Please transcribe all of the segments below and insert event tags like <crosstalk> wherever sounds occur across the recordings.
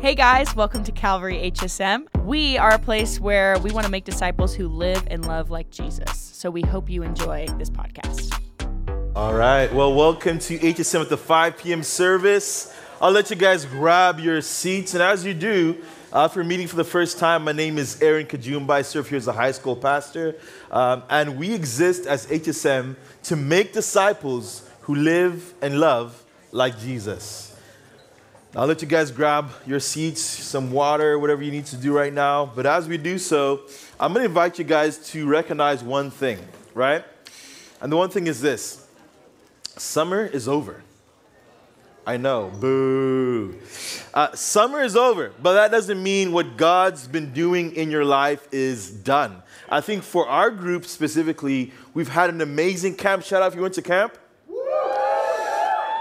Hey guys, welcome to Calvary HSM. We are a place where we want to make disciples who live and love like Jesus. So we hope you enjoy this podcast. All right. Well, welcome to HSM at the 5 p.m. service. I'll let you guys grab your seats. And as you do, uh, if you're meeting for the first time, my name is Aaron Kajumba. I serve here as a high school pastor. Um, and we exist as HSM to make disciples who live and love like Jesus. I'll let you guys grab your seats, some water, whatever you need to do right now. But as we do so, I'm going to invite you guys to recognize one thing, right? And the one thing is this summer is over. I know, boo. Uh, summer is over, but that doesn't mean what God's been doing in your life is done. I think for our group specifically, we've had an amazing camp. Shout out if you went to camp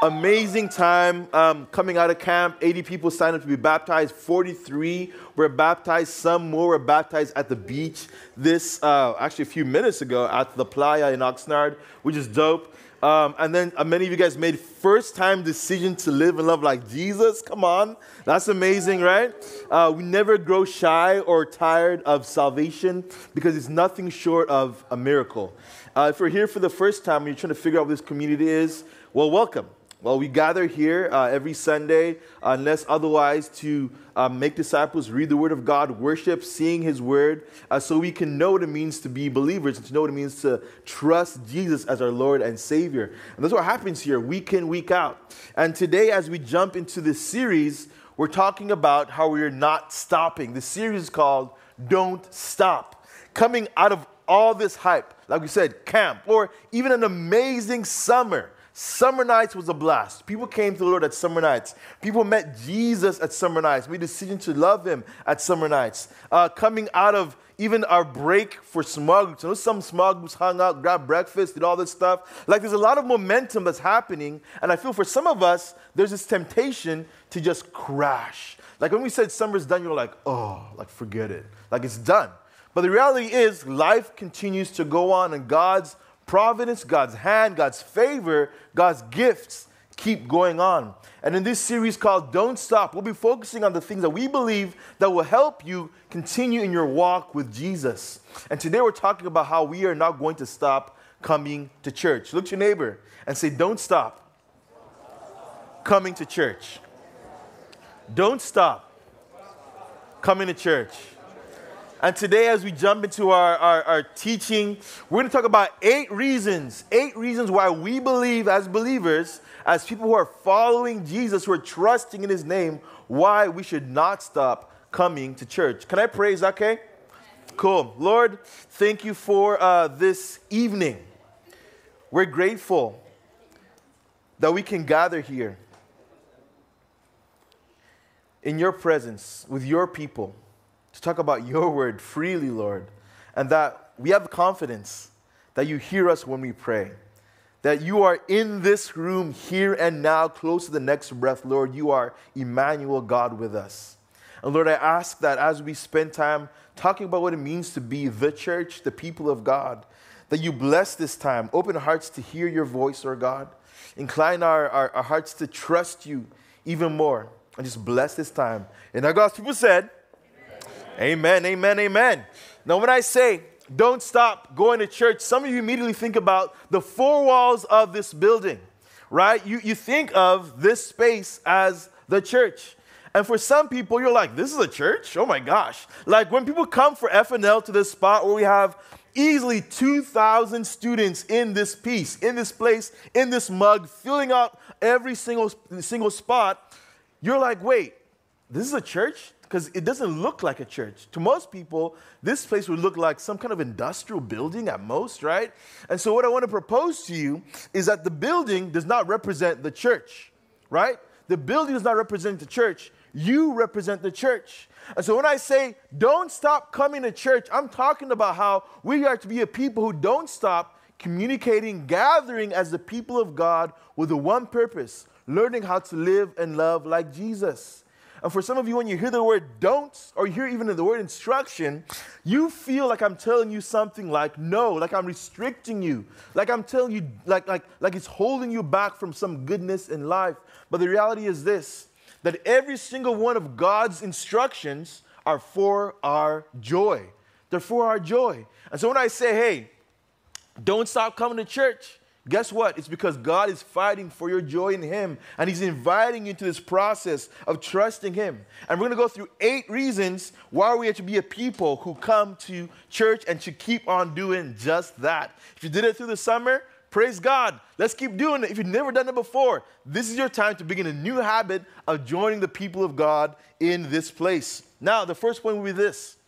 amazing time um, coming out of camp. 80 people signed up to be baptized. 43 were baptized. Some more were baptized at the beach this, uh, actually, a few minutes ago at the playa in Oxnard, which is dope. Um, and then uh, many of you guys made first time decision to live and love like Jesus. Come on. That's amazing, right? Uh, we never grow shy or tired of salvation because it's nothing short of a miracle. Uh, if you're here for the first time and you're trying to figure out what this community is, well, welcome. Well, we gather here uh, every Sunday, unless otherwise, to uh, make disciples, read the Word of God, worship, seeing His Word, uh, so we can know what it means to be believers and to know what it means to trust Jesus as our Lord and Savior. And that's what happens here, week in, week out. And today, as we jump into this series, we're talking about how we are not stopping. The series is called Don't Stop. Coming out of all this hype, like we said, camp, or even an amazing summer Summer nights was a blast. People came to the Lord at summer nights. People met Jesus at summer nights. A decision to love him at summer nights. Uh, coming out of even our break for small groups. I know some small groups hung out, grabbed breakfast, did all this stuff. Like there's a lot of momentum that's happening. And I feel for some of us, there's this temptation to just crash. Like when we said summer's done, you're like, oh, like forget it. Like it's done. But the reality is, life continues to go on, and God's providence, God's hand, God's favor, God's gifts keep going on. And in this series called Don't Stop, we'll be focusing on the things that we believe that will help you continue in your walk with Jesus. And today we're talking about how we are not going to stop coming to church. Look to your neighbor and say, Don't stop coming to church. Don't stop coming to church. And today, as we jump into our, our, our teaching, we're going to talk about eight reasons, eight reasons why we believe as believers, as people who are following Jesus, who are trusting in his name, why we should not stop coming to church. Can I pray? Is that okay? Cool. Lord, thank you for uh, this evening. We're grateful that we can gather here in your presence with your people to talk about your word freely, Lord, and that we have confidence that you hear us when we pray. That you are in this room here and now, close to the next breath, Lord. You are Emmanuel, God with us. And Lord, I ask that as we spend time talking about what it means to be the church, the people of God, that you bless this time. Open hearts to hear your voice, Lord God. Incline our, our, our hearts to trust you even more. And just bless this time. And our God's people said, Amen, amen, amen. Now, when I say don't stop going to church, some of you immediately think about the four walls of this building, right? You, you think of this space as the church. And for some people, you're like, this is a church? Oh my gosh. Like when people come for FNL to this spot where we have easily 2,000 students in this piece, in this place, in this mug, filling out every single, single spot, you're like, wait, this is a church? Because it doesn't look like a church. To most people, this place would look like some kind of industrial building at most, right? And so, what I want to propose to you is that the building does not represent the church, right? The building does not represent the church. You represent the church. And so, when I say don't stop coming to church, I'm talking about how we are to be a people who don't stop communicating, gathering as the people of God with the one purpose learning how to live and love like Jesus. And for some of you, when you hear the word don't, or you hear even the word instruction, you feel like I'm telling you something like no, like I'm restricting you, like I'm telling you, like, like, like it's holding you back from some goodness in life. But the reality is this that every single one of God's instructions are for our joy. They're for our joy. And so when I say, hey, don't stop coming to church, Guess what? It's because God is fighting for your joy in Him and He's inviting you into this process of trusting Him. And we're going to go through eight reasons why we have to be a people who come to church and should keep on doing just that. If you did it through the summer, praise God. Let's keep doing it. If you've never done it before, this is your time to begin a new habit of joining the people of God in this place. Now, the first point will be this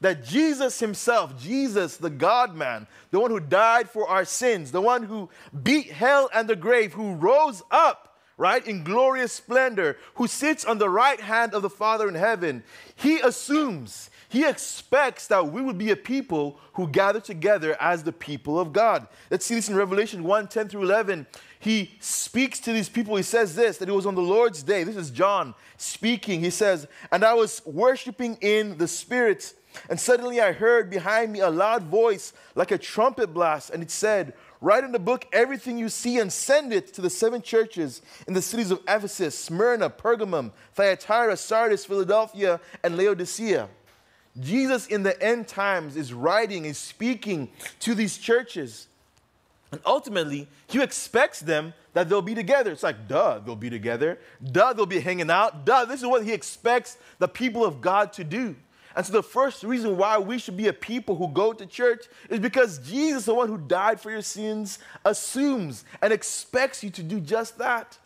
that Jesus himself, Jesus, the God man, the one who died for our sins, the one who beat hell and the grave, who rose up, right, in glorious splendor, who sits on the right hand of the Father in heaven, he assumes, he expects that we would be a people who gather together as the people of God. Let's see this in Revelation 1 10 through 11 he speaks to these people. He says this that it was on the Lord's day. This is John speaking. He says, And I was worshiping in the Spirit and suddenly I heard behind me a loud voice like a trumpet blast, and it said, Write in the book everything you see and send it to the seven churches in the cities of Ephesus, Smyrna, Pergamum, Thyatira, Sardis, Philadelphia, and Laodicea. Jesus in the end times is writing and speaking to these churches. And ultimately, he expects them that they'll be together. It's like, duh, they'll be together. Duh, they'll be hanging out. Duh, this is what he expects the people of God to do. And so, the first reason why we should be a people who go to church is because Jesus, the one who died for your sins, assumes and expects you to do just that.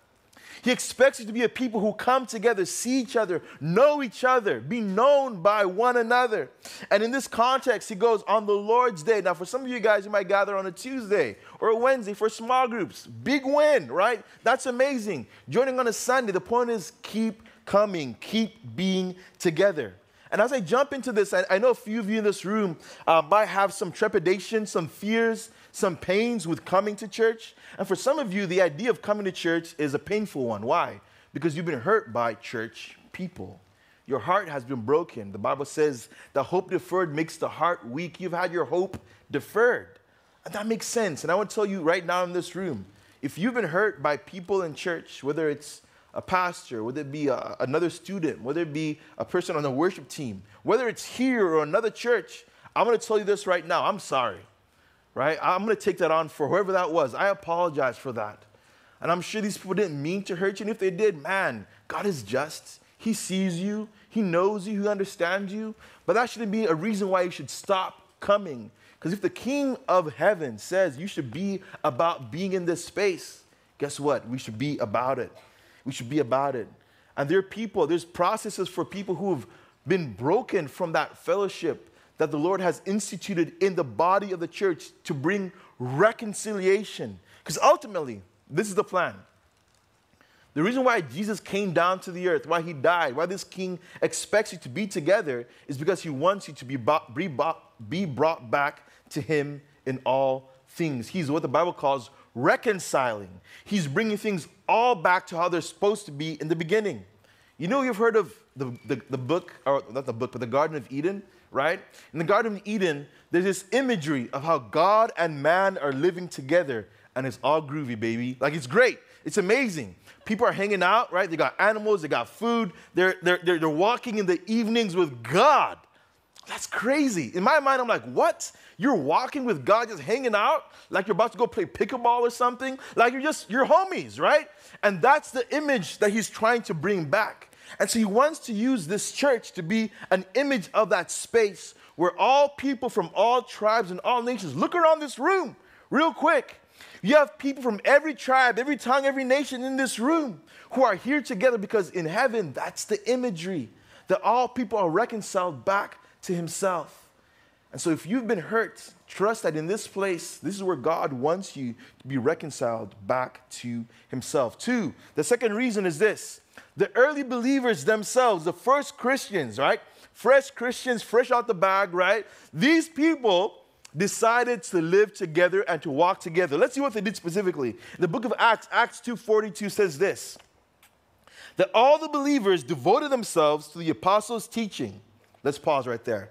He expects you to be a people who come together, see each other, know each other, be known by one another. And in this context, he goes on the Lord's Day. Now, for some of you guys, you might gather on a Tuesday or a Wednesday for small groups. Big win, right? That's amazing. Joining on a Sunday, the point is keep coming, keep being together. And as I jump into this, I, I know a few of you in this room uh, might have some trepidation, some fears, some pains with coming to church. And for some of you, the idea of coming to church is a painful one. Why? Because you've been hurt by church people. Your heart has been broken. The Bible says the hope deferred makes the heart weak. You've had your hope deferred. And that makes sense. And I want to tell you right now in this room if you've been hurt by people in church, whether it's a pastor, whether it be a, another student, whether it be a person on the worship team, whether it's here or another church, I'm going to tell you this right now. I'm sorry, right? I'm going to take that on for whoever that was. I apologize for that. And I'm sure these people didn't mean to hurt you. And if they did, man, God is just. He sees you, He knows you, He understands you. But that shouldn't be a reason why you should stop coming. Because if the King of heaven says you should be about being in this space, guess what? We should be about it. We should be about it. And there are people, there's processes for people who have been broken from that fellowship that the Lord has instituted in the body of the church to bring reconciliation. Because ultimately, this is the plan. The reason why Jesus came down to the earth, why he died, why this king expects you to be together is because he wants you to be, be brought back to him in all things. He's what the Bible calls reconciling. He's bringing things all back to how they're supposed to be in the beginning. You know, you've heard of the, the, the, book, or not the book, but the Garden of Eden, right? In the Garden of Eden, there's this imagery of how God and man are living together, and it's all groovy, baby. Like, it's great. It's amazing. People are hanging out, right? They got animals, they got food, they're, they're, they're, they're walking in the evenings with God. That's crazy. In my mind, I'm like, what? You're walking with God, just hanging out, like you're about to go play pickleball or something, like you're just, you're homies, right? And that's the image that he's trying to bring back. And so he wants to use this church to be an image of that space where all people from all tribes and all nations look around this room real quick. You have people from every tribe, every tongue, every nation in this room who are here together because in heaven, that's the imagery that all people are reconciled back to himself. And so, if you've been hurt, trust that in this place, this is where God wants you to be reconciled back to Himself. Two, the second reason is this the early believers themselves, the first Christians, right? Fresh Christians, fresh out the bag, right? These people decided to live together and to walk together. Let's see what they did specifically. The book of Acts, Acts 2:42 says this: that all the believers devoted themselves to the apostles' teaching. Let's pause right there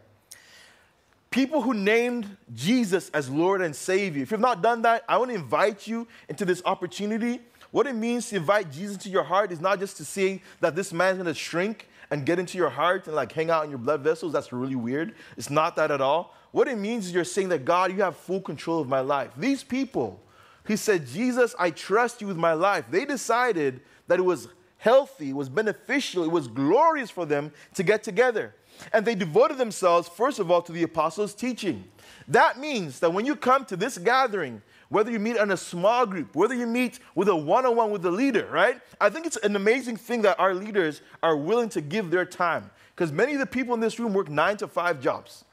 people who named Jesus as Lord and Savior. If you've not done that, I want to invite you into this opportunity What it means to invite Jesus into your heart is not just to say that this man's gonna shrink and get into your heart and like hang out in your blood vessels. That's really weird. It's not that at all. What it means is you're saying that God, you have full control of my life. These people, he said, Jesus, I trust you with my life. They decided that it was healthy, it was beneficial, it was glorious for them to get together. And they devoted themselves, first of all, to the apostles' teaching. That means that when you come to this gathering, whether you meet in a small group, whether you meet with a one on one with the leader, right? I think it's an amazing thing that our leaders are willing to give their time. Because many of the people in this room work nine to five jobs.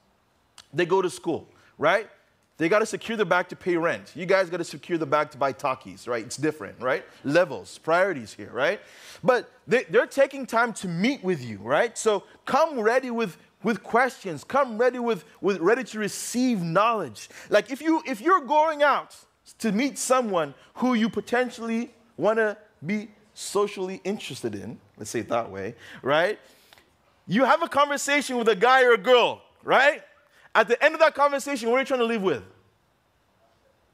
They go to school, right? They got to secure the bag to pay rent. You guys got to secure the bag to buy Takis, right? It's different, right? Levels, priorities here, right? But they, they're taking time to meet with you, right? So come ready with with questions come ready with, with ready to receive knowledge like if you if you're going out to meet someone who you potentially want to be socially interested in let's say it that way right you have a conversation with a guy or a girl right at the end of that conversation what are you trying to leave with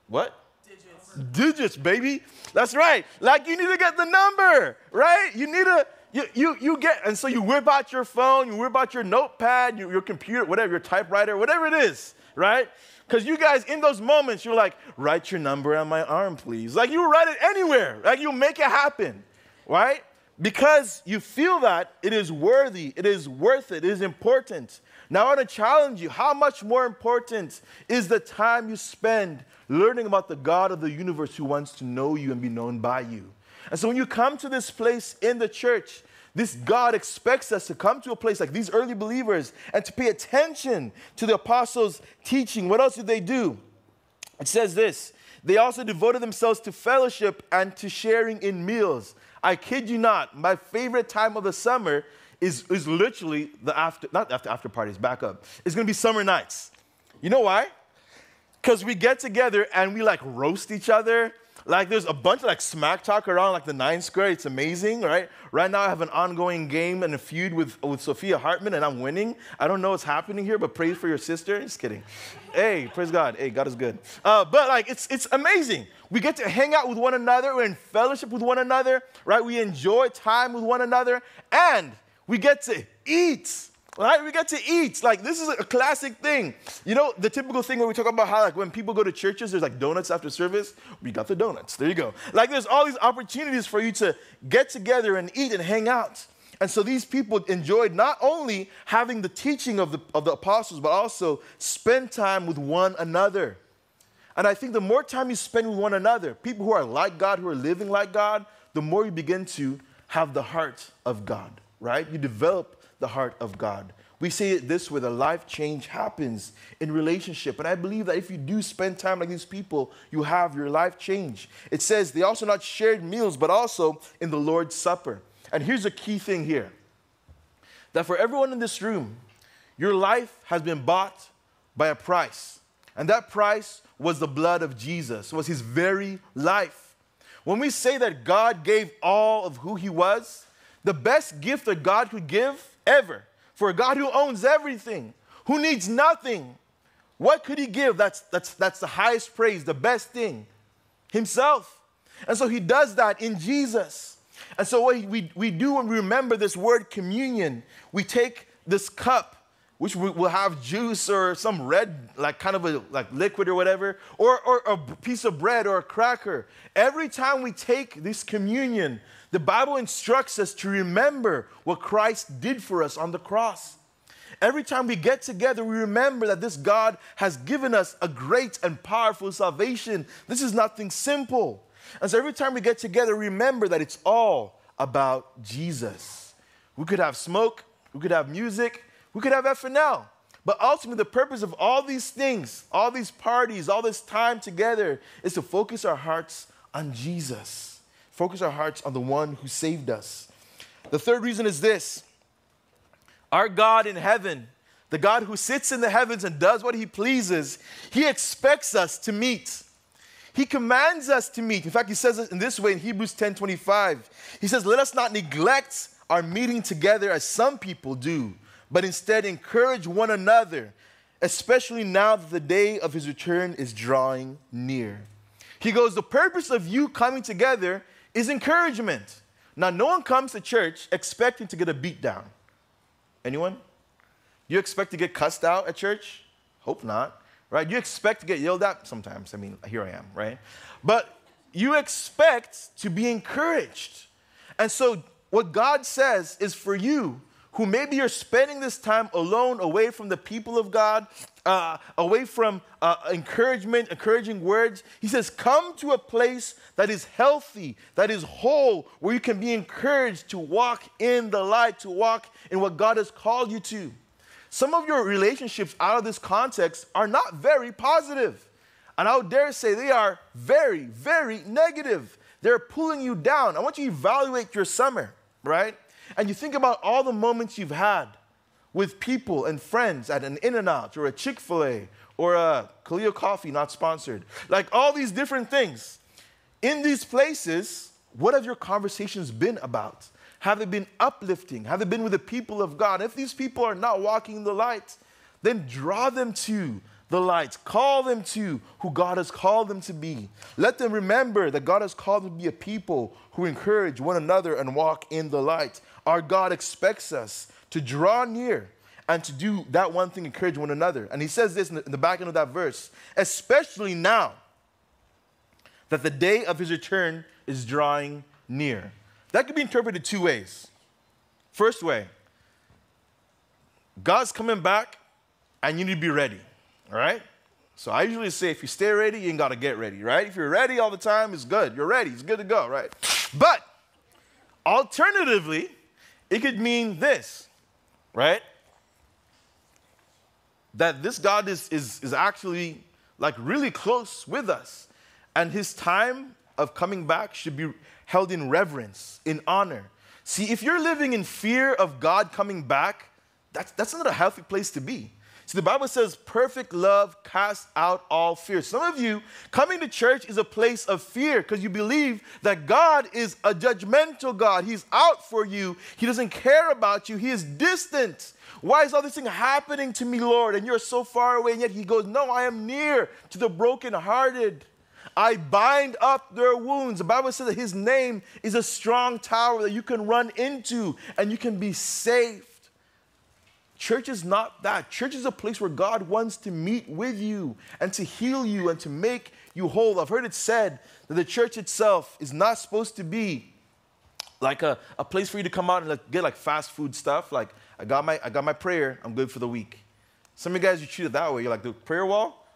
what digits digits baby that's right like you need to get the number right you need to you, you, you get, and so you whip out your phone, you whip out your notepad, your, your computer, whatever, your typewriter, whatever it is, right? Because you guys, in those moments, you're like, write your number on my arm, please. Like you write it anywhere, like you make it happen, right? Because you feel that it is worthy, it is worth it, it is important. Now, I want to challenge you how much more important is the time you spend learning about the God of the universe who wants to know you and be known by you? And so when you come to this place in the church, this God expects us to come to a place like these early believers and to pay attention to the apostles' teaching. What else did they do? It says this they also devoted themselves to fellowship and to sharing in meals. I kid you not, my favorite time of the summer is, is literally the after, not after after parties, back up. It's gonna be summer nights. You know why? Because we get together and we like roast each other like there's a bunch of like smack talk around like the ninth square. It's amazing, right? Right now I have an ongoing game and a feud with, with Sophia Hartman and I'm winning. I don't know what's happening here, but praise for your sister. Just kidding. hey, praise God. Hey, God is good. Uh, but like it's it's amazing. We get to hang out with one another. We're in fellowship with one another, right? We enjoy time with one another, and we get to eat right? We get to eat. Like, this is a classic thing. You know, the typical thing where we talk about how, like, when people go to churches, there's like donuts after service. We got the donuts. There you go. Like, there's all these opportunities for you to get together and eat and hang out. And so these people enjoyed not only having the teaching of the, of the apostles, but also spend time with one another. And I think the more time you spend with one another, people who are like God, who are living like God, the more you begin to have the heart of God, right? You develop the heart of God. We say it this way the life change happens in relationship. And I believe that if you do spend time like these people, you have your life change. It says they also not shared meals, but also in the Lord's Supper. And here's a key thing here that for everyone in this room, your life has been bought by a price. And that price was the blood of Jesus, was his very life. When we say that God gave all of who he was, the best gift that God could give ever. For a God who owns everything, who needs nothing, what could he give? That's, that's, that's the highest praise, the best thing. Himself. And so he does that in Jesus. And so what we, we do when we remember this word communion, we take this cup, which will have juice or some red, like kind of a like liquid or whatever, or, or a piece of bread or a cracker. Every time we take this communion, the Bible instructs us to remember what Christ did for us on the cross. Every time we get together, we remember that this God has given us a great and powerful salvation. This is nothing simple. And so every time we get together, remember that it's all about Jesus. We could have smoke, we could have music, we could have FNL. But ultimately, the purpose of all these things, all these parties, all this time together is to focus our hearts on Jesus focus our hearts on the one who saved us. The third reason is this our God in heaven, the God who sits in the heavens and does what he pleases, he expects us to meet. He commands us to meet. In fact, he says it in this way in Hebrews 10 25. He says, Let us not neglect our meeting together as some people do, but instead encourage one another, especially now that the day of his return is drawing near. He goes, The purpose of you coming together is encouragement. Now, no one comes to church expecting to get a beat down. Anyone? You expect to get cussed out at church? Hope not, right? You expect to get yelled at sometimes. I mean, here I am, right? But you expect to be encouraged. And so, what God says is for you who maybe you're spending this time alone, away from the people of God, uh, away from uh, encouragement, encouraging words. He says, Come to a place that is healthy, that is whole, where you can be encouraged to walk in the light, to walk in what God has called you to. Some of your relationships out of this context are not very positive. And I would dare say they are very, very negative. They're pulling you down. I want you to evaluate your summer, right? And you think about all the moments you've had with people and friends at an In-N-Out or a Chick-fil-A or a Kaleo Coffee, not sponsored, like all these different things. In these places, what have your conversations been about? Have they been uplifting? Have they been with the people of God? If these people are not walking in the light, then draw them to the light. Call them to who God has called them to be. Let them remember that God has called them to be a people who encourage one another and walk in the light. Our God expects us to draw near and to do that one thing, encourage one another. And he says this in the back end of that verse, especially now that the day of his return is drawing near. That could be interpreted two ways. First way, God's coming back and you need to be ready, all right? So I usually say if you stay ready, you ain't got to get ready, right? If you're ready all the time, it's good. You're ready, it's good to go, right? But alternatively, it could mean this, right? That this God is, is, is actually like really close with us. And his time of coming back should be held in reverence, in honor. See, if you're living in fear of God coming back, that's, that's not a healthy place to be. The Bible says perfect love casts out all fear. Some of you, coming to church is a place of fear because you believe that God is a judgmental God. He's out for you, He doesn't care about you, He is distant. Why is all this thing happening to me, Lord? And you're so far away, and yet He goes, No, I am near to the brokenhearted. I bind up their wounds. The Bible says that His name is a strong tower that you can run into and you can be safe. Church is not that. Church is a place where God wants to meet with you and to heal you and to make you whole. I've heard it said that the church itself is not supposed to be like a, a place for you to come out and like, get like fast food stuff. Like, I got, my, I got my prayer, I'm good for the week. Some of you guys, you treat it that way. You're like, the prayer wall,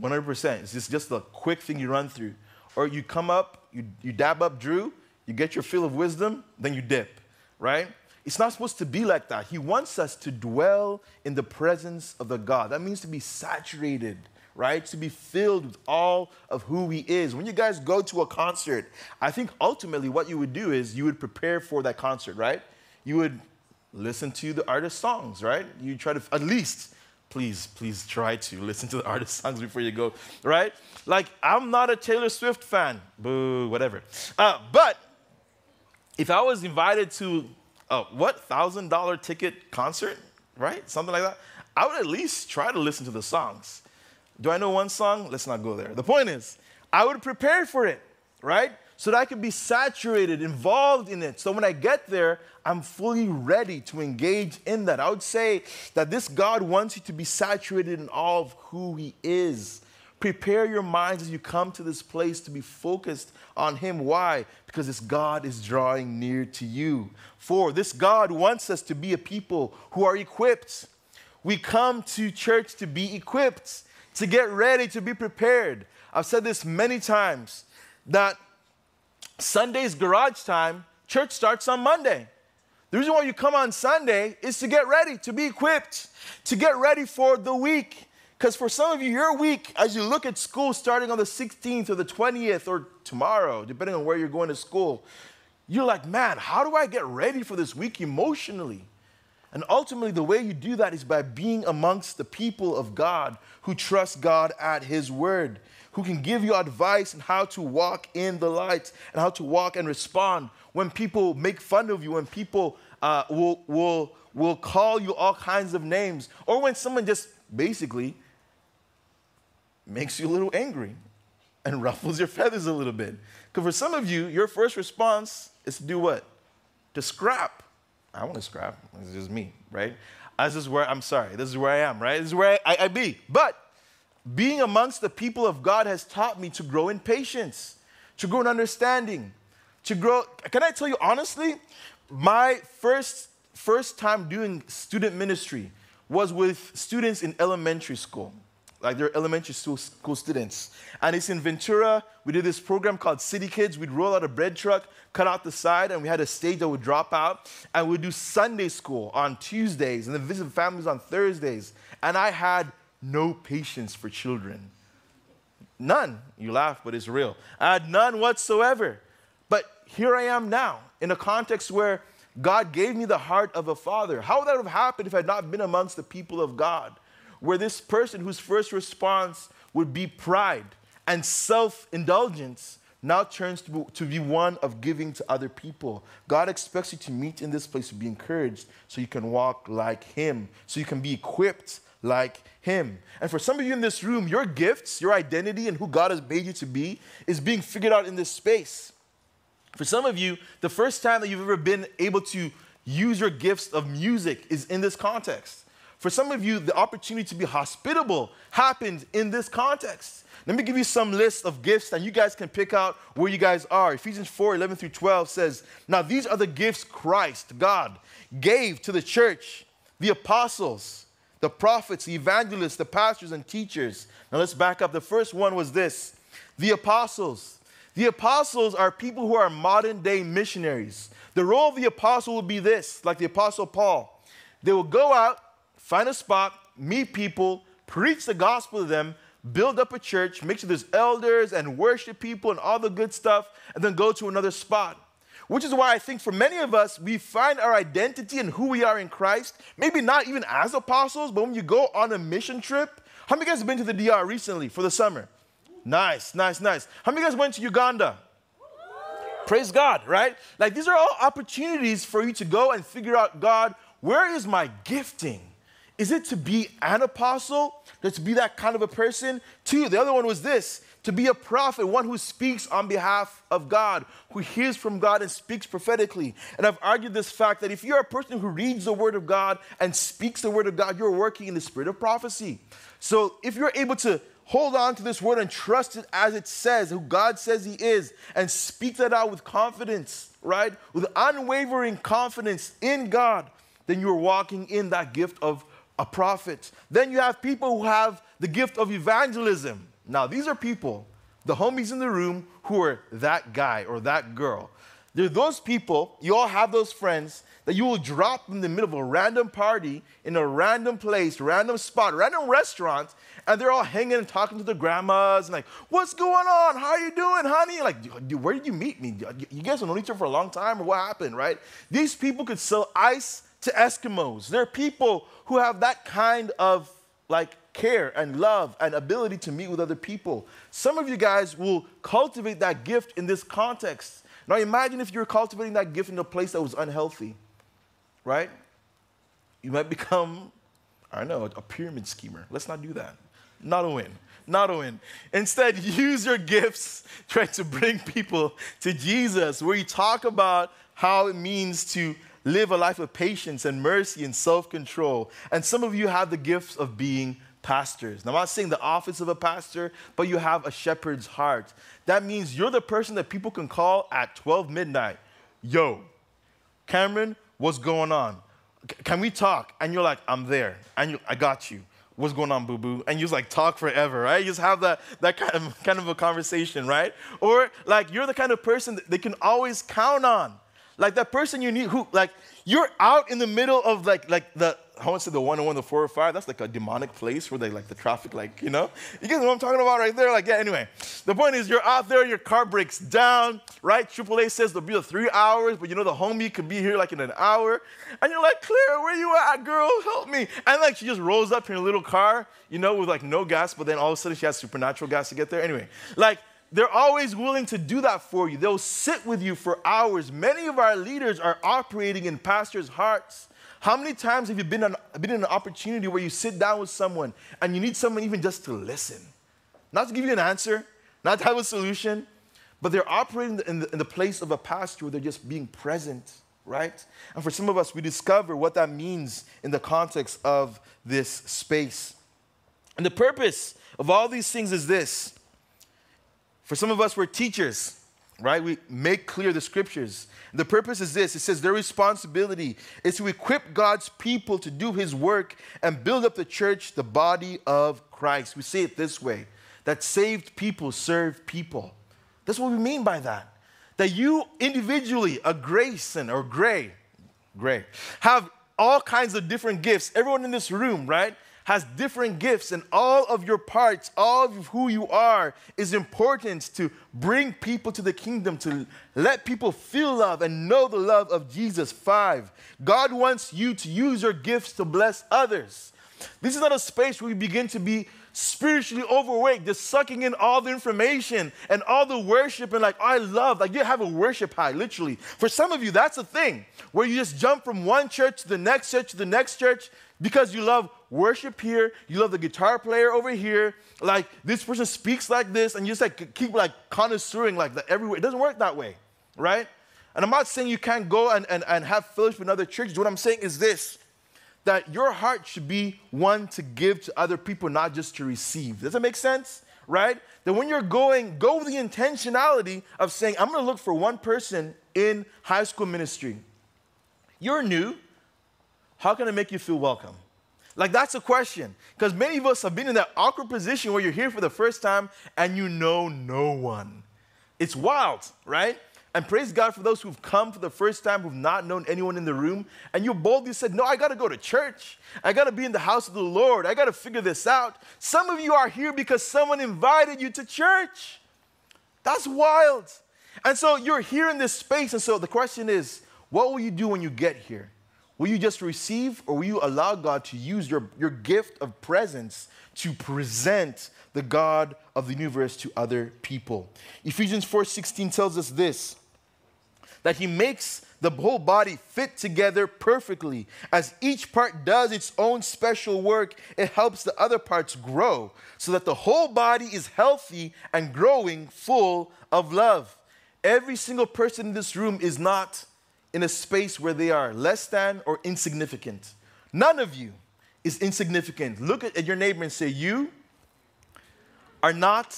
100%. It's just, just a quick thing you run through. Or you come up, you, you dab up Drew, you get your fill of wisdom, then you dip, right? It's not supposed to be like that. He wants us to dwell in the presence of the God. That means to be saturated, right? To be filled with all of who He is. When you guys go to a concert, I think ultimately what you would do is you would prepare for that concert, right? You would listen to the artist's songs, right? You try to, at least, please, please try to listen to the artist's <laughs> songs before you go, right? Like, I'm not a Taylor Swift fan, boo, whatever. Uh, but if I was invited to a what thousand dollar ticket concert, right? Something like that. I would at least try to listen to the songs. Do I know one song? Let's not go there. The point is, I would prepare for it, right? So that I could be saturated, involved in it. So when I get there, I'm fully ready to engage in that. I would say that this God wants you to be saturated in all of who He is. Prepare your minds as you come to this place to be focused on Him. Why? Because this God is drawing near to you. For this God wants us to be a people who are equipped. We come to church to be equipped, to get ready, to be prepared. I've said this many times that Sunday's garage time, church starts on Monday. The reason why you come on Sunday is to get ready, to be equipped, to get ready for the week. Because for some of you, your week, as you look at school starting on the 16th or the 20th or tomorrow, depending on where you're going to school, you're like, man, how do I get ready for this week emotionally? And ultimately, the way you do that is by being amongst the people of God who trust God at His word, who can give you advice on how to walk in the light and how to walk and respond when people make fun of you, when people uh, will, will, will call you all kinds of names, or when someone just basically makes you a little angry and <laughs> ruffles your feathers a little bit. Because for some of you, your first response is to do what? To scrap. I want to scrap. It's just me, right? Uh, this is where I'm sorry. This is where I am, right? This is where I, I, I be. But being amongst the people of God has taught me to grow in patience, to grow in understanding, to grow. Can I tell you honestly? My first first time doing student ministry was with students in elementary school like they're elementary school, school students. And it's in Ventura. We did this program called City Kids. We'd roll out a bread truck, cut out the side, and we had a stage that would drop out. And we'd do Sunday school on Tuesdays and then visit families on Thursdays. And I had no patience for children. None. You laugh, but it's real. I had none whatsoever. But here I am now in a context where God gave me the heart of a father. How would that have happened if I had not been amongst the people of God? Where this person whose first response would be pride and self indulgence now turns to be, to be one of giving to other people. God expects you to meet in this place to be encouraged so you can walk like Him, so you can be equipped like Him. And for some of you in this room, your gifts, your identity, and who God has made you to be is being figured out in this space. For some of you, the first time that you've ever been able to use your gifts of music is in this context. For some of you, the opportunity to be hospitable happened in this context. Let me give you some list of gifts and you guys can pick out where you guys are. Ephesians 4 11 through 12 says, Now these are the gifts Christ, God, gave to the church the apostles, the prophets, the evangelists, the pastors, and teachers. Now let's back up. The first one was this the apostles. The apostles are people who are modern day missionaries. The role of the apostle will be this, like the apostle Paul. They will go out, find a spot, meet people, preach the gospel to them, build up a church, make sure there's elders and worship people and all the good stuff, and then go to another spot. Which is why I think for many of us, we find our identity and who we are in Christ, maybe not even as apostles, but when you go on a mission trip. How many of you guys have been to the DR recently for the summer? Nice, nice, nice. How many of you guys went to Uganda? Praise God, right? Like these are all opportunities for you to go and figure out God, where is my gifting? Is it to be an apostle? To be that kind of a person? Two, the other one was this to be a prophet, one who speaks on behalf of God, who hears from God and speaks prophetically. And I've argued this fact that if you're a person who reads the word of God and speaks the word of God, you're working in the spirit of prophecy. So if you're able to hold on to this word and trust it as it says, who God says He is, and speak that out with confidence, right? With unwavering confidence in God, then you're walking in that gift of a prophet. Then you have people who have the gift of evangelism. Now, these are people, the homies in the room, who are that guy or that girl. They're those people, you all have those friends that you will drop in the middle of a random party in a random place, random spot, random restaurant, and they're all hanging and talking to their grandmas and like, what's going on? How are you doing, honey? Like, where did you meet me? You guys have known each other for a long time or what happened, right? These people could sell ice to Eskimos. They're people who have that kind of like care and love and ability to meet with other people. Some of you guys will cultivate that gift in this context. Now imagine if you're cultivating that gift in a place that was unhealthy, right? You might <laughs> become, I don't know, a pyramid schemer. Let's not do that. Not a win. Not a win. Instead, <laughs> use your gifts trying to bring people to Jesus, where you talk about how it means to live a life of patience and mercy and self control. And some of you have the gifts of being pastors. Now, I'm not saying the office of a pastor, but you have a shepherd's heart. That means you're the person that people can call at 12 midnight. Yo, Cameron, what's going on? Can we talk? And you're like, I'm there. And you, I got you. What's going on, boo boo? And you just like talk forever, right? You just have that, that kind, of, kind of a conversation, right? Or like you're the kind of person that they can always count on. Like that person you need who, like, you're out in the middle of like, like the, I want to say the 101, the 405, that's like a demonic place where they like the traffic, like, you know? You get what I'm talking about right there? Like, yeah, anyway. The point is you're out there, your car breaks down, right? AAA says there'll be a three hours, but you know the homie could be here like in an hour. And you're like, Claire, where you at, girl? Help me. And like she just rolls up in a little car, you know, with like no gas, but then all of a sudden she has supernatural gas to get there. Anyway, like they're always willing to do that for you. They'll sit with you for hours. Many of our leaders are operating in pastors' hearts. How many times have you been, on, been in an opportunity where you sit down with someone and you need someone even just to listen? Not to give you an answer, not to have a solution, but they're operating in the, in the place of a pastor where they're just being present, right? And for some of us, we discover what that means in the context of this space. And the purpose of all these things is this. For some of us, we're teachers, right? We make clear the scriptures. The purpose is this it says their responsibility is to equip God's people to do his work and build up the church, the body of Christ. We say it this way that saved people serve people. That's what we mean by that. That you individually, a Grayson or Gray, Gray, have all kinds of different gifts. Everyone in this room, right? Has different gifts, and all of your parts, all of who you are, is important to bring people to the kingdom, to let people feel love and know the love of Jesus. Five, God wants you to use your gifts to bless others. This is not a space where we begin to be spiritually overweight, just sucking in all the information and all the worship and like, oh, I love, like you have a worship high, literally. For some of you, that's a thing where you just jump from one church to the next church to the next church because you love worship here, you love the guitar player over here, like this person speaks like this, and you just like keep like connoisseuring like that everywhere. It doesn't work that way, right? And I'm not saying you can't go and, and, and have fellowship in other churches. What I'm saying is this that your heart should be one to give to other people, not just to receive. Does that make sense? Right? That when you're going, go with the intentionality of saying, I'm gonna look for one person in high school ministry. You're new. How can I make you feel welcome? Like, that's a question. Because many of us have been in that awkward position where you're here for the first time and you know no one. It's wild, right? And praise God for those who've come for the first time, who've not known anyone in the room, and you boldly said, No, I gotta go to church. I gotta be in the house of the Lord. I gotta figure this out. Some of you are here because someone invited you to church. That's wild. And so you're here in this space, and so the question is, what will you do when you get here? Will you just receive or will you allow God to use your, your gift of presence to present the God of the universe to other people? Ephesians 4:16 tells us this that he makes the whole body fit together perfectly. As each part does its own special work, it helps the other parts grow so that the whole body is healthy and growing full of love. Every single person in this room is not in a space where they are less than or insignificant. None of you is insignificant. Look at your neighbor and say, You are not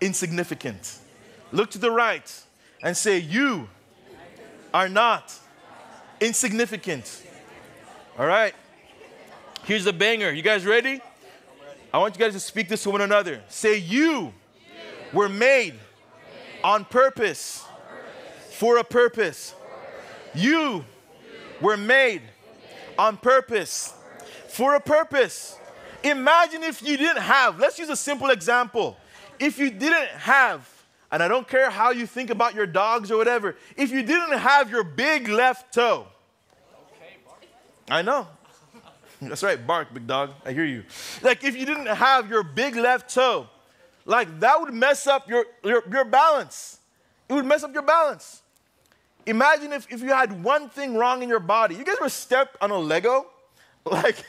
insignificant. Look to the right and say, You are not insignificant. All right. Here's the banger. You guys ready? I want you guys to speak this to one another. Say, You were made on purpose for a purpose. You were made on purpose for a purpose. Imagine if you didn't have, let's use a simple example. If you didn't have, and I don't care how you think about your dogs or whatever, if you didn't have your big left toe, I know. That's right, bark, big dog. I hear you. Like if you didn't have your big left toe, like that would mess up your, your, your balance. It would mess up your balance. Imagine if, if you had one thing wrong in your body. You guys ever stepped on a Lego? <laughs> Like,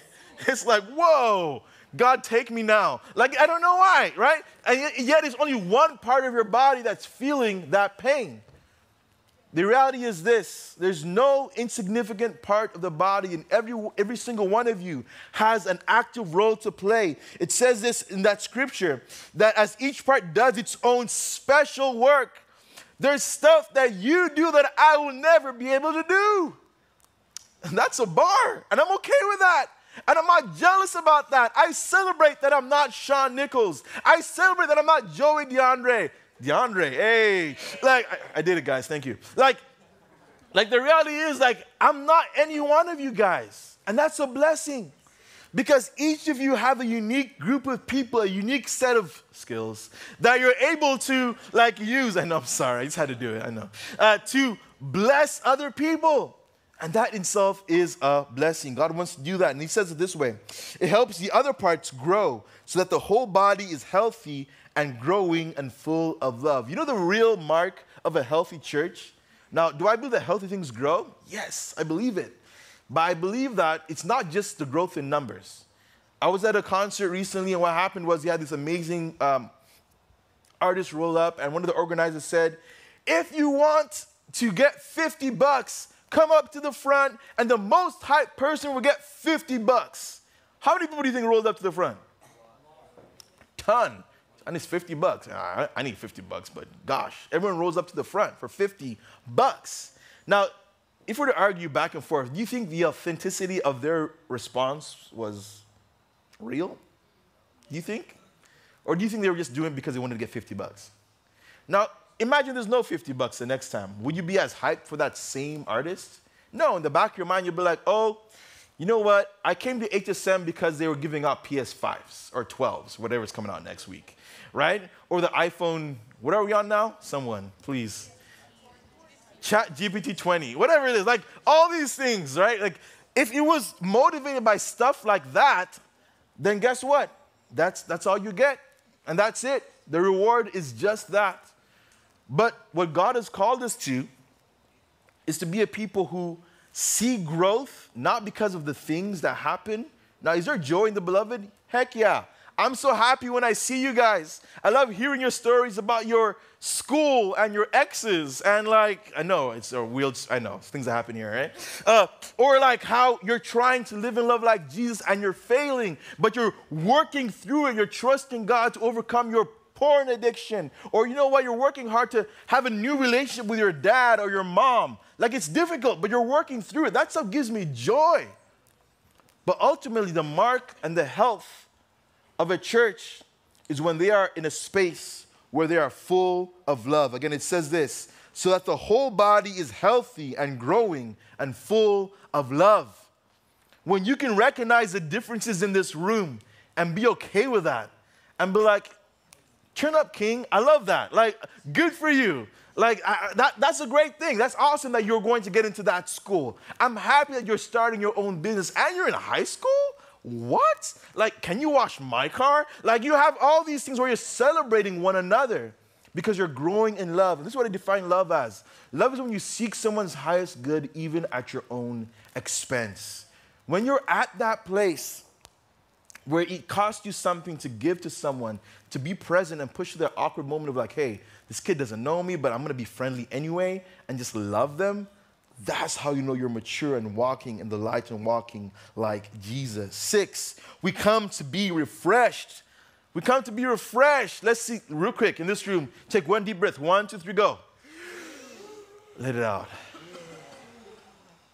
it's like, whoa, God, take me now. Like, I don't know why, right? And yet, it's only one part of your body that's feeling that pain. The reality is this there's no insignificant part of the body, and every, every single one of you has an active role to play. It says this in that scripture that as each part does its own special work, there's stuff that you do that I will never be able to do. And that's a bar, and I'm okay with that. And I'm not jealous about that. I celebrate that I'm not Sean Nichols. I celebrate that I'm not Joey DeAndre. DeAndre, hey. Like, I, I did it, guys. Thank you. Like, like the reality is, like, I'm not any one of you guys. And that's a blessing because each of you have a unique group of people, a unique set of skills that you're able to like use. I know, I'm sorry, I just had to do it. I know uh, to bless other people, and that itself is a blessing. God wants to do that, and He says it this way: it helps the other parts grow so that the whole body is healthy and growing and full of love. You know the real mark of a healthy church. Now, do I believe that healthy things grow? Yes, I believe it. But I believe that it's not just the growth in numbers. I was at a concert recently, and what happened was he had this amazing um, artists roll up, and one of the organizers said, If you want to get 50 bucks, come up to the front, and the most hyped person will get 50 bucks. How many people do you think rolled up to the front? Ton. I need 50 bucks. I need 50 bucks, but gosh, everyone rolls up to the front for 50 bucks. Now, if we're to argue back and forth, do you think the authenticity of their response was real? Do you think? Or do you think they were just doing it because they wanted to get 50 bucks? Now, imagine there's no 50 bucks the next time. Would you be as hyped for that same artist? No, in the back of your mind, you'd be like, oh, you know what? I came to HSM because they were giving out PS5s or 12s, whatever's coming out next week, right? Or the iPhone, what are we on now? Someone, please. Chat GPT 20, whatever it is. Like all these things, right? Like if it was motivated by stuff like that, then guess what? That's, that's all you get. And that's it. The reward is just that. But what God has called us to is to be a people who see growth not because of the things that happen. Now, is there joy in the beloved? Heck yeah. I'm so happy when I see you guys. I love hearing your stories about your school and your exes and like I know it's a weird I know things that happen here, right? Uh, or like how you're trying to live in love like Jesus and you're failing, but you're working through it. You're trusting God to overcome your porn addiction, or you know what? You're working hard to have a new relationship with your dad or your mom. Like it's difficult, but you're working through it. That stuff gives me joy. But ultimately, the mark and the health of a church is when they are in a space where they are full of love. Again, it says this so that the whole body is healthy and growing and full of love. When you can recognize the differences in this room and be okay with that and be like, turn up, King. I love that. Like, good for you. Like, I, that, that's a great thing. That's awesome that you're going to get into that school. I'm happy that you're starting your own business and you're in high school what? Like, can you wash my car? Like, you have all these things where you're celebrating one another because you're growing in love. And this is what I define love as love is when you seek someone's highest good even at your own expense. When you're at that place where it costs you something to give to someone, to be present and push through that awkward moment of like, hey, this kid doesn't know me, but I'm gonna be friendly anyway and just love them that's how you know you're mature and walking in the light and walking like Jesus. Six, we come to be refreshed. We come to be refreshed. Let's see, real quick in this room. Take one deep breath. One, two, three, go. Let it out.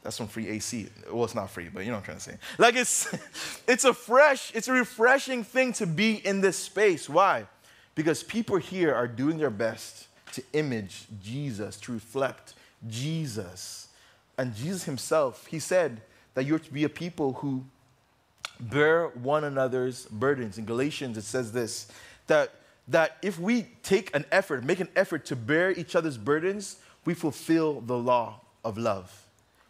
That's some free AC. Well, it's not free, but you know what I'm trying to say. Like it's <laughs> it's a fresh, it's a refreshing thing to be in this space. Why? Because people here are doing their best to image Jesus, to reflect Jesus. And Jesus himself, he said that you're to be a people who bear one another's burdens. In Galatians, it says this that, that if we take an effort, make an effort to bear each other's burdens, we fulfill the law of love.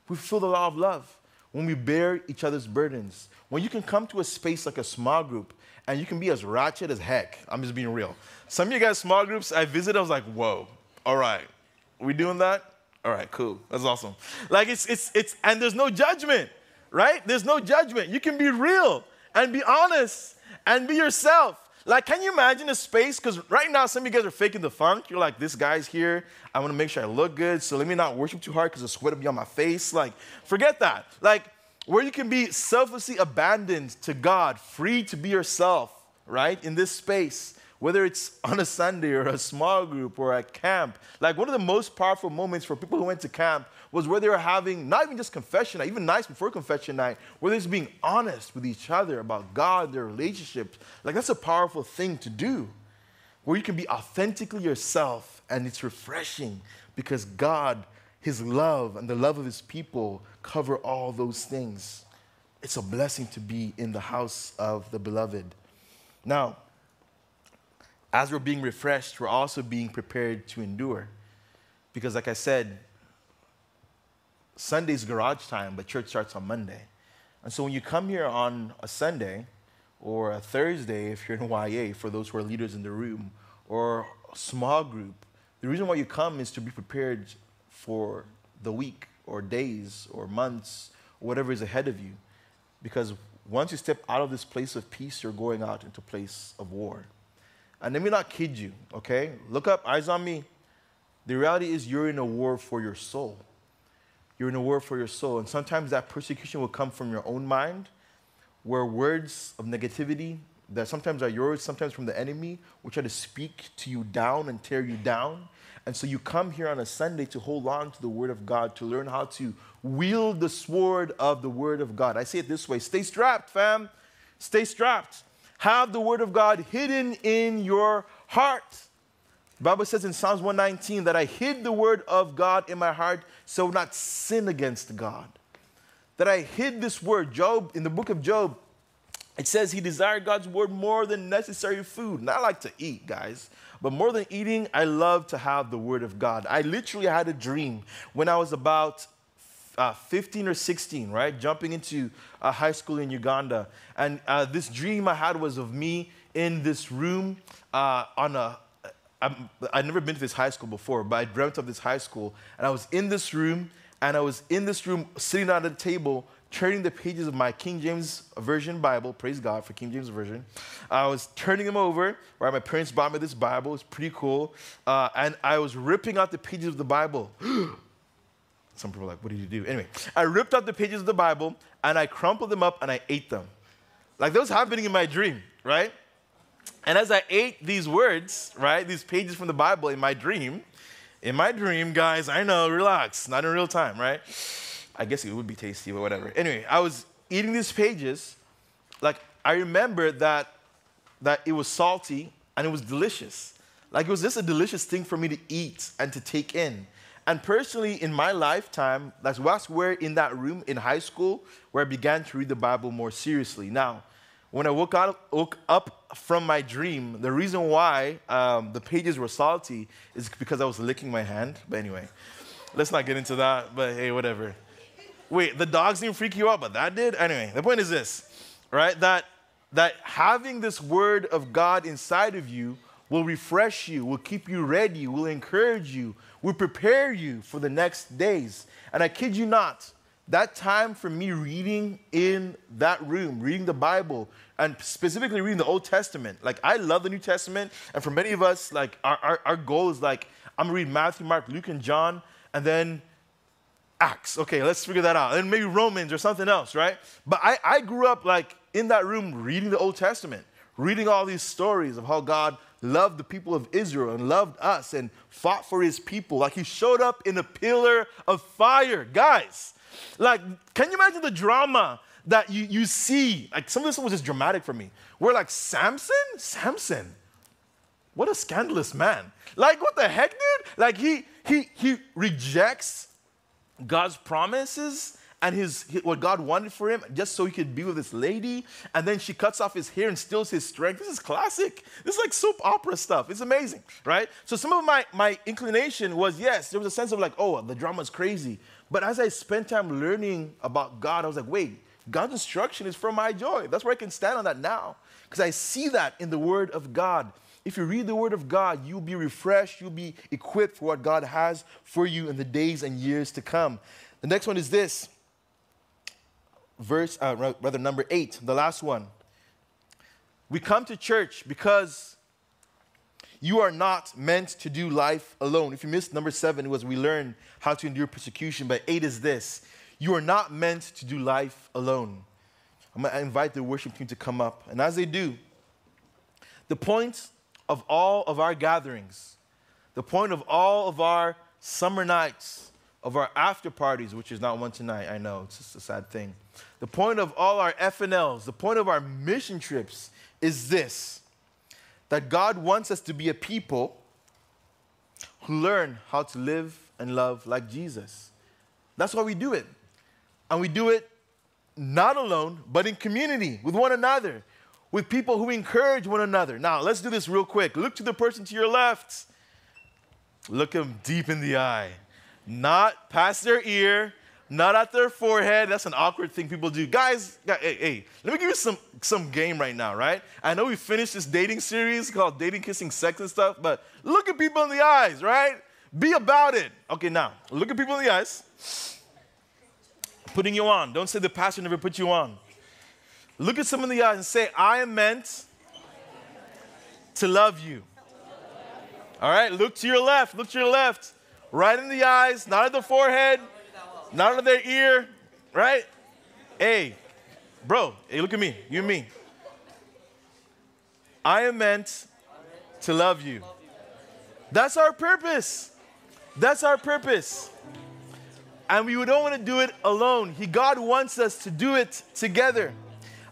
We fulfill the law of love when we bear each other's burdens. When you can come to a space like a small group and you can be as ratchet as heck. I'm just being real. Some of you guys, small groups, I visited, I was like, whoa, all right, we doing that? All right, cool. That's awesome. Like it's it's it's and there's no judgment, right? There's no judgment. You can be real and be honest and be yourself. Like, can you imagine a space? Because right now, some of you guys are faking the funk. You're like, this guy's here. I want to make sure I look good. So let me not worship too hard because the sweat will be on my face. Like, forget that. Like, where you can be selflessly abandoned to God, free to be yourself, right? In this space whether it's <laughs> on a Sunday or a small group or at camp, like one of the most powerful moments for people who went to camp was where they were having not even just confession night, even nights before confession night, where they're just being honest with each other about God, their relationships. Like that's a powerful thing to do, where you can be authentically yourself and it's refreshing because God, His love and the love of His people cover all those things. It's a blessing to be in the house of the beloved. Now, as we're being refreshed, we're also being prepared to endure. Because, like I said, Sunday's garage time, but church starts on Monday. And so when you come here on a Sunday or a Thursday, if you're in YA, for those who are leaders in the room, or a small group, the reason why you come is to be prepared for the week or days or months or whatever is ahead of you. Because once you step out of this place of peace, you're going out into place of war. And let me not kid you, okay? Look up, eyes on me. The reality is you're in a war for your soul. You're in a war for your soul. And sometimes that persecution will come from your own mind, where words of negativity that sometimes are yours, sometimes from the enemy, will try to speak to you down and tear you down. And so you come here on a Sunday to hold on to the Word of God, to learn how to wield the sword of the Word of God. I say it this way stay strapped, fam. Stay strapped. Have the Word of God hidden in your heart. The Bible says in Psalms 119 that I hid the Word of God in my heart so not sin against God. That I hid this Word. Job, in the book of Job, it says he desired God's word more than necessary food. And I like to eat, guys. But more than eating, I love to have the word of God. I literally had a dream when I was about uh, 15 or 16, right? Jumping into uh, high school in Uganda. And uh, this dream I had was of me in this room uh, on a. I'm, I'd never been to this high school before, but I dreamt of this high school. And I was in this room, and I was in this room sitting at a table turning the pages of my King James Version Bible. Praise God for King James Version. I was turning them over, right? My parents bought me this Bible. It's pretty cool. Uh, and I was ripping out the pages of the Bible. <gasps> Some people are like, what did you do? Anyway, I ripped out the pages of the Bible and I crumpled them up and I ate them. Like that was happening in my dream, right? And as I ate these words, right, these pages from the Bible in my dream, in my dream, guys, I know, relax, not in real time, right? I guess it would be tasty, but whatever. Anyway, I was eating these pages. Like, I remember that, that it was salty and it was delicious. Like, it was just a delicious thing for me to eat and to take in. And personally, in my lifetime, that's where in that room in high school where I began to read the Bible more seriously. Now, when I woke, out, woke up from my dream, the reason why um, the pages were salty is because I was licking my hand. But anyway, let's not get into that. But hey, whatever. Wait, the dogs didn't freak you out, but that did? Anyway, the point is this, right? That, that having this word of God inside of you will refresh you, will keep you ready, will encourage you, will prepare you for the next days. And I kid you not, that time for me reading in that room, reading the Bible, and specifically reading the Old Testament. Like, I love the New Testament. And for many of us, like, our, our, our goal is like, I'm gonna read Matthew, Mark, Luke, and John, and then Acts. Okay, let's figure that out. And maybe Romans or something else, right? But I, I grew up like in that room reading the Old Testament, reading all these stories of how God loved the people of Israel and loved us and fought for his people. Like he showed up in a pillar of fire. Guys, like, can you imagine the drama that you, you see? Like, some of this was just dramatic for me. We're like, Samson? Samson. What a scandalous man. Like, what the heck, dude? Like, he, he, he rejects God's promises and his, what God wanted for him just so he could be with this lady. And then she cuts off his hair and steals his strength. This is classic. This is like soap opera stuff. It's amazing, right? So some of my, my inclination was yes, there was a sense of like, oh, the drama is crazy. But as I spent time learning about God, I was like, wait, God's instruction is for my joy. That's where I can stand on that now. Because I see that in the Word of God. If you read the Word of God, you'll be refreshed, you'll be equipped for what God has for you in the days and years to come. The next one is this verse, uh, rather, number eight, the last one. We come to church because you are not meant to do life alone. If you missed number seven, it was we learn how to endure persecution, but eight is this you are not meant to do life alone. I'm going to invite the worship team to come up. And as they do, the point of all of our gatherings, the point of all of our summer nights, of our after parties, which is not one tonight, I know, it's just a sad thing. The point of all our FNLs, the point of our mission trips is this that God wants us to be a people who learn how to live and love like Jesus. That's why we do it. And we do it not alone, but in community with one another with people who encourage one another. Now, let's do this real quick. Look to the person to your left. Look them deep in the eye. Not past their ear, not at their forehead. That's an awkward thing people do. Guys, hey, hey, let me give you some, some game right now, right? I know we finished this dating series called Dating, Kissing, Sex, and stuff, but look at people in the eyes, right? Be about it. Okay, now, look at people in the eyes. Putting you on. Don't say the pastor never put you on. Look at someone in the eyes and say, I am meant to love you. All right, look to your left, look to your left. Right in the eyes, not at the forehead, not in their ear, right? Hey, bro, hey, look at me, you and me. I am meant to love you. That's our purpose. That's our purpose. And we don't want to do it alone. He God wants us to do it together.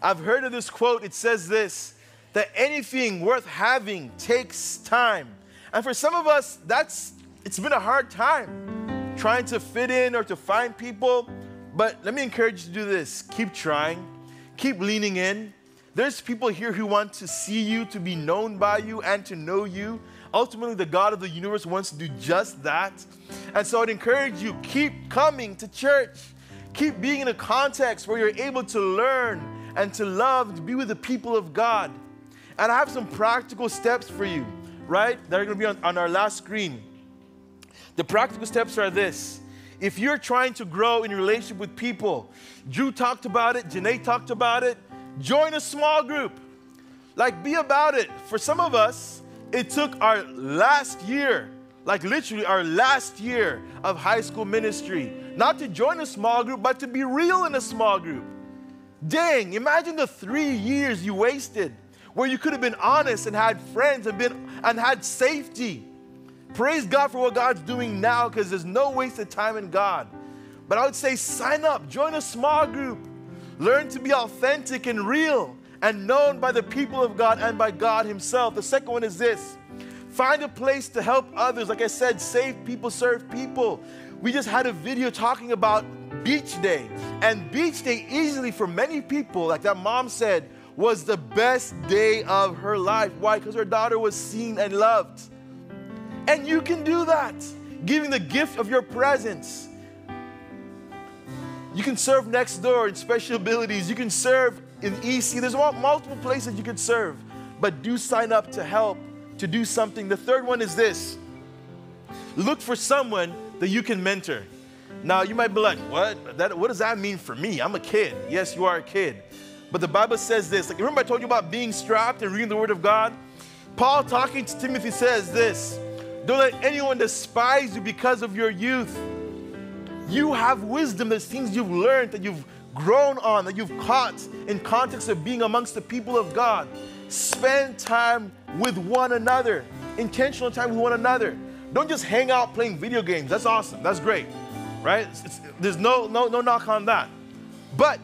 I've heard of this quote. It says this that anything worth having takes time. And for some of us, that's it's been a hard time trying to fit in or to find people. But let me encourage you to do this. Keep trying. Keep leaning in. There's people here who want to see you, to be known by you, and to know you. Ultimately, the God of the universe wants to do just that. And so I'd encourage you keep coming to church. Keep being in a context where you're able to learn and to love to be with the people of God. And I have some practical steps for you, right? That are going to be on, on our last screen. The practical steps are this. If you're trying to grow in relationship with people, Drew talked about it, Janae talked about it, join a small group. Like, be about it. For some of us, it took our last year, like literally our last year of high school ministry, not to join a small group, but to be real in a small group. Dang, imagine the three years you wasted where you could have been honest and had friends and been and had safety. Praise God for what God's doing now because there's no wasted time in God. But I would say sign up, join a small group, learn to be authentic and real and known by the people of God and by God Himself. The second one is this find a place to help others. Like I said, save people, serve people. We just had a video talking about Beach Day. And Beach Day, easily for many people, like that mom said, was the best day of her life. Why? Because her daughter was seen and loved. And you can do that, giving the gift of your presence. You can serve next door in special abilities. You can serve in EC. There's multiple places you can serve, but do sign up to help, to do something. The third one is this look for someone that you can mentor. Now, you might be like, what? That, what does that mean for me? I'm a kid. Yes, you are a kid. But the Bible says this. Like, remember I told you about being strapped and reading the Word of God? Paul, talking to Timothy, says this Don't let anyone despise you because of your youth. You have wisdom, there's things you've learned that you've grown on, that you've caught in context of being amongst the people of God. Spend time with one another, intentional time with one another. Don't just hang out playing video games. That's awesome. That's great right? It's, there's no, no, no knock on that. But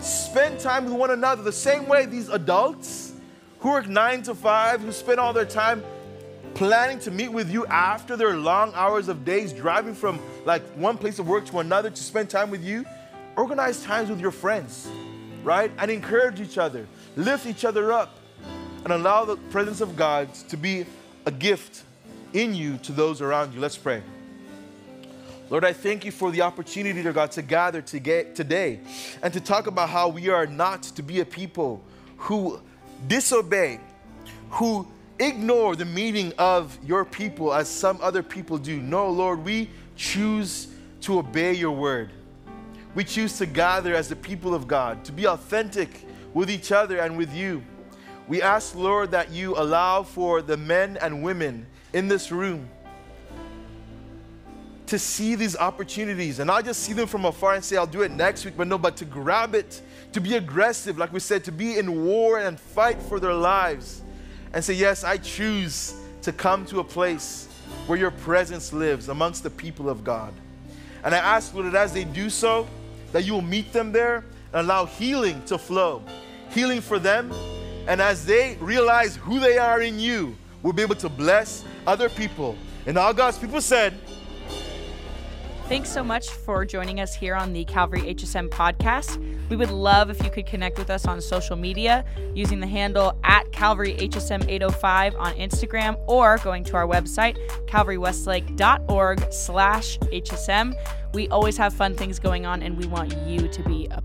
spend time with one another the same way these adults who work nine to five, who spend all their time planning to meet with you after their long hours of days driving from like one place of work to another to spend time with you, organize times with your friends, right? And encourage each other, lift each other up, and allow the presence of God to be a gift in you to those around you. Let's pray. Lord, I thank you for the opportunity, dear God, to gather to today and to talk about how we are not to be a people who disobey, who ignore the meaning of your people as some other people do. No, Lord, we choose to obey your word. We choose to gather as the people of God, to be authentic with each other and with you. We ask, Lord, that you allow for the men and women in this room to see these opportunities and not just see them from afar and say, I'll do it next week, but no, but to grab it, to be aggressive, like we said, to be in war and fight for their lives and say, Yes, I choose to come to a place where your presence lives amongst the people of God. And I ask, Lord, that as they do so, that you will meet them there and allow healing to flow. Healing for them. And as they realize who they are in you, we'll be able to bless other people. And all God's people said, Thanks so much for joining us here on the Calvary HSM podcast. We would love if you could connect with us on social media using the handle at Calvary HSM 805 on Instagram or going to our website, calvarywestlake.org slash HSM. We always have fun things going on and we want you to be a